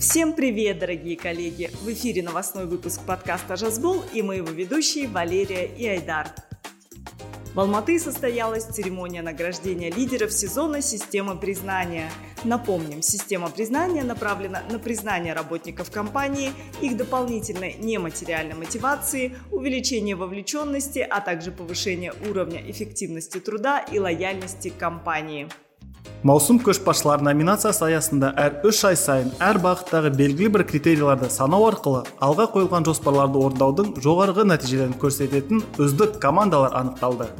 Всем привет, дорогие коллеги! В эфире новостной выпуск подкаста «Жазбол» и мы его ведущие Валерия и Айдар. В Алматы состоялась церемония награждения лидеров сезона системы признания. Напомним, система признания направлена на признание работников компании, их дополнительной нематериальной мотивации, увеличение вовлеченности, а также повышение уровня эффективности труда и лояльности к компании. Маусым көшбасшылар номинациясы аясында әр үш ай сайын әр бағыттағы белгілі бір критерийларды санау арқылы алға қойылған жоспарларды орындаудың жоғарғы нәтижелерін көрсететін үздік командалар анықталды.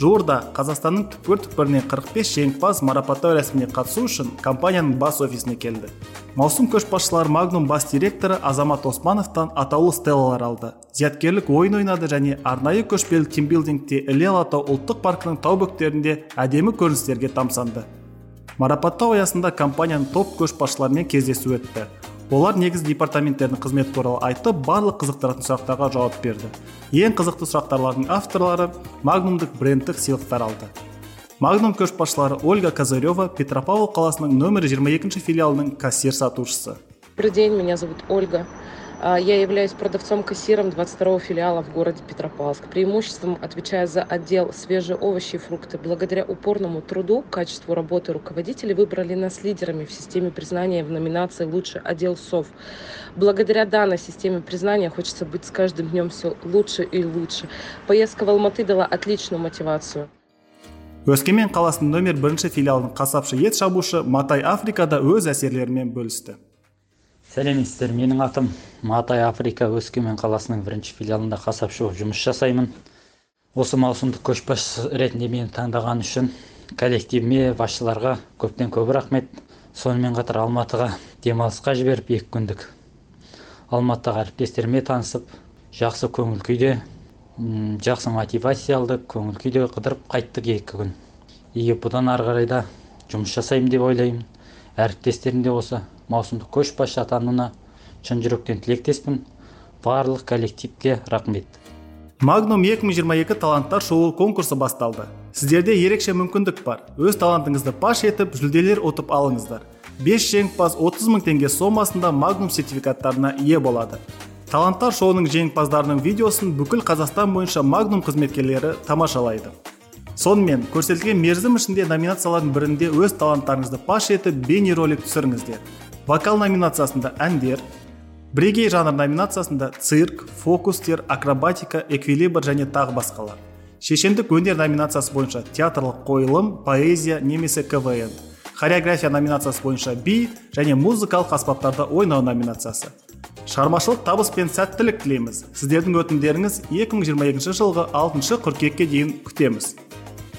Жуырда қазақстанның түкпір түкпірінен 45 жеңімпаз марапаттау рәсіміне қатысу үшін компанияның бас офисіне келді. Маусым көшбасшылары магнум бас директоры азамат османовтан атаулы стеллалар алды. Зияткерлік ойын ойнады және арнайы көшпелі тимбилдингте іле алатау ұлттық паркінің тау бөктерінде әдемі көріністерге тамсанды. Марапаттау аясында компанияның топ көшбасшыларымен кездесу өтті. Олар негізгі департаменттердің қызметі туралы айтып барлық қызықтыратын сұрақтарға жауап берді. Ең қызықты сұрақтарлардың авторлары магнумдық брендтік сыйлықтар алды. Магнум көшбасшылары ольга козырева петропавл қаласының нөмірі 22 филиалының кассир сатушысы. Добрый день меня зовут ольга. я являюсь продавцом-кассиром 22 филиала в городе Петропавловск. Преимуществом отвечая за отдел свежие овощи и фрукты. Благодаря упорному труду, качеству работы руководителей выбрали нас лидерами в системе признания в номинации «Лучший отдел СОВ». Благодаря данной системе признания хочется быть с каждым днем все лучше и лучше. Поездка в Алматы дала отличную мотивацию. өскемен қаласының нөмір бірінші филиалының қасапшы ет шабушы матай африкада өз әсерлерімен бөлісті сәлеметсіздер менің атым матай африка өскемен қаласының бірінші филиалында қасапшы болып жұмыс жасаймын. Осы маусымдық көшбасшы ретінде мені таңдаған үшін коллективіме басшыларға көптен көп рахмет. Сонымен қатар алматыға демалысқа жіберіп екі күндік алматыдағы әріптестеріме танысып жақсы көңіл күйде жақсы мотивация алдық көңіл күйде қыдырып қайттық екі күн. Егер бұдан ары қарай да жұмыс жасаймын деп ойлаймын әріптестерім де осы маусымдық көшбасшы атануына шын жүректен тілектеспін. Барлық коллективке рахмет. Магнум 2022 таланттар шоуы конкурсы басталды. Сіздерде ерекше мүмкіндік бар. Өз талантыңызды паш етіп жүлделер ұтып алыңыздар. Бес жеңімпаз 30 мың теңге сомасында магнум сертификаттарына ие болады. Таланттар шоуының жеңімпаздарының видеосын бүкіл қазақстан бойынша магнум қызметкерлері тамашалайды. Сонымен көрсетілген мерзім ішінде номинациялардың бірінде өз таланттарыңызды паш етіп бейнеролик түсіріңіздер. Вокал номинациясында әндер бірегей жанр номинациясында цирк фокустер акробатика эквилибр және тағы басқалар. Шешендік өнер номинациясы бойынша театрлық қойылым поэзия немесе квн. Хореография номинациясы бойынша би және музыкалық аспаптарда ойнау номинациясы. Шығармашылық табыс пен сәттілік тілейміз. Сіздердің өтінімдеріңіз 2022 жылғы 6 қыркүйекке дейін күтеміз.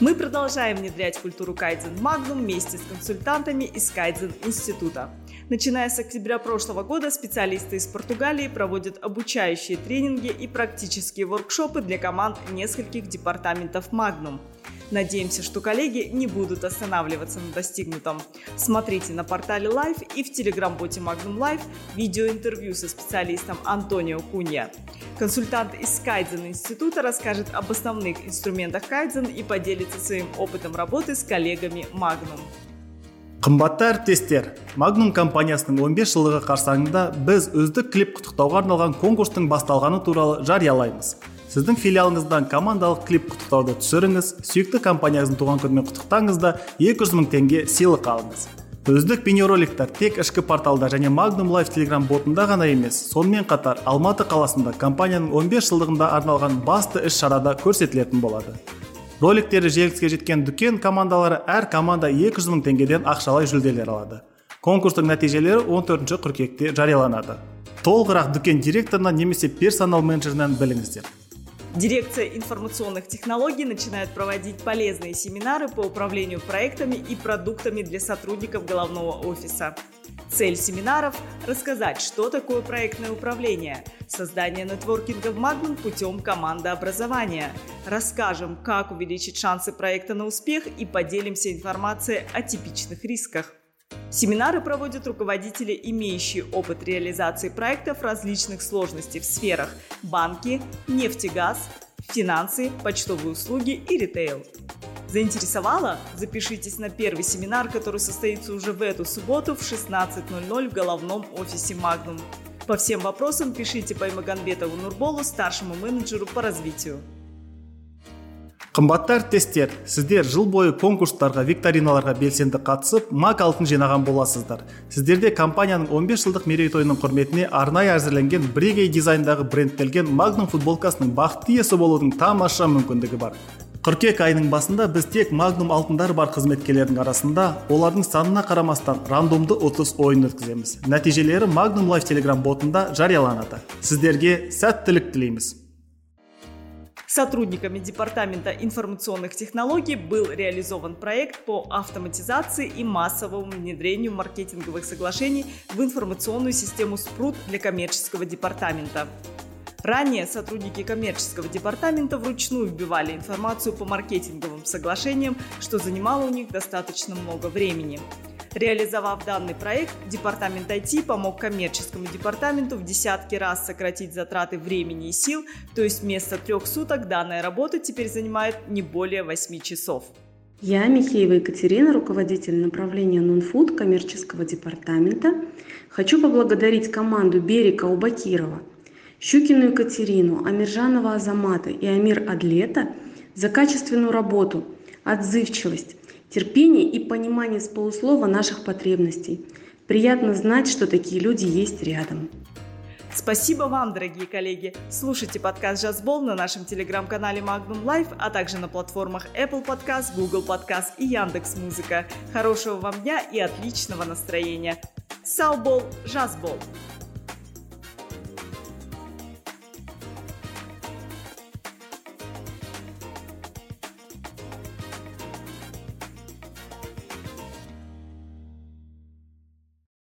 Мы продолжаем внедрять культуру кайдзен Magnum вместе с консультантами из Кайдзен института. Начиная с октября прошлого года специалисты из Португалии проводят обучающие тренинги и практические воркшопы для команд нескольких департаментов Magnum. Надеемся, что коллеги не будут останавливаться на достигнутом. Смотрите на портале Live и в телеграм-боте Magnum Live видеоинтервью со специалистом Антонио Кунья. Консультант из Кайдзен института расскажет об основных инструментах Кайдзен и поделится своим опытом работы с коллегами Magnum. Қымбатты әріптестер магнум компаниясының 15 жылдығы қарсаңында біз үздік клип құттықтауға арналған конкурстың басталғаны туралы жариялаймыз. Сіздің филиалыңыздан командалық клип құттықтауды түсіріңіз сүйікті компанияңыздың туған күнімен құттықтаңыз да 200 мың теңге сыйлық алыңыз. Үздік бейнероликтер тек ішкі порталда және магнум лайф телеграм ботында ғана емес сонымен қатар алматы қаласында компанияның 15 жылдығында арналған басты іс шарада көрсетілетін болады. Роликтері жеңіске жеткен дүкен командалары әр команда 200 мың теңгеден ақшалай жүлделер алады. Конкурстың нәтижелері 14 қыркүйекте жарияланады. Толығырақ дүкен директорынан немесе персонал менеджерінен біліңіздер. Дирекция информационных технологий начинает проводить полезные семинары по управлению проектами и продуктами для сотрудников головного офиса. Цель семинаров – рассказать, что такое проектное управление, создание нетворкинга в Magnum путем командообразования. Расскажем, как увеличить шансы проекта на успех и поделимся информацией о типичных рисках. Семинары проводят руководители, имеющие опыт реализации проектов различных сложностей в сферах банки, нефтегаз, финансы, почтовые услуги и ритейл. Заинтересовало? Запишитесь на первый семинар, который состоится уже в эту субботу в 16.00 в головном офисе Magnum. По всем вопросам пишите по Имаганбетову Нурболу, старшему менеджеру по развитию. қымбатты әріптестер сіздер жыл бойы конкурстарға викториналарға белсенді қатысып мак алтын жинаған боласыздар сіздерде компанияның 15 жылдық мерейтойының құрметіне арнайы әзірленген бірегей дизайндағы брендтелген магнум футболкасының бақытты иесі болудың тамаша мүмкіндігі бар қыркүйек айының басында біз тек магнум алтындары бар қызметкерлердің арасында олардың санына қарамастан рандомды ұтыс ойын өткіземіз. Нәтижелері магнум лайф телеграм ботында жарияланады. Сіздерге сәттілік тілейміз. Сотрудниками Департамента информационных технологий был реализован проект по автоматизации и массовому внедрению маркетинговых соглашений в информационную систему СПРУТ для коммерческого департамента. Ранее сотрудники коммерческого департамента вручную вбивали информацию по маркетинговым соглашениям, что занимало у них достаточно много времени. Реализовав данный проект, Департамент IT помог коммерческому департаменту в десятки раз сократить затраты времени и сил, то есть вместо трех суток данная работа теперь занимает не более 8 часов. Я Михеева Екатерина, руководитель направления Нонфуд коммерческого департамента. Хочу поблагодарить команду Берика Убакирова, Щукину Екатерину, Амиржанова Азамата и Амир Адлета за качественную работу, отзывчивость, терпение и понимание с полуслова наших потребностей. Приятно знать, что такие люди есть рядом. Спасибо вам, дорогие коллеги! Слушайте подкаст «Жазбол» на нашем телеграм-канале Magnum Life, а также на платформах Apple Podcast, Google Podcast и Яндекс Музыка. Хорошего вам дня и отличного настроения! Саубол, Жазбол!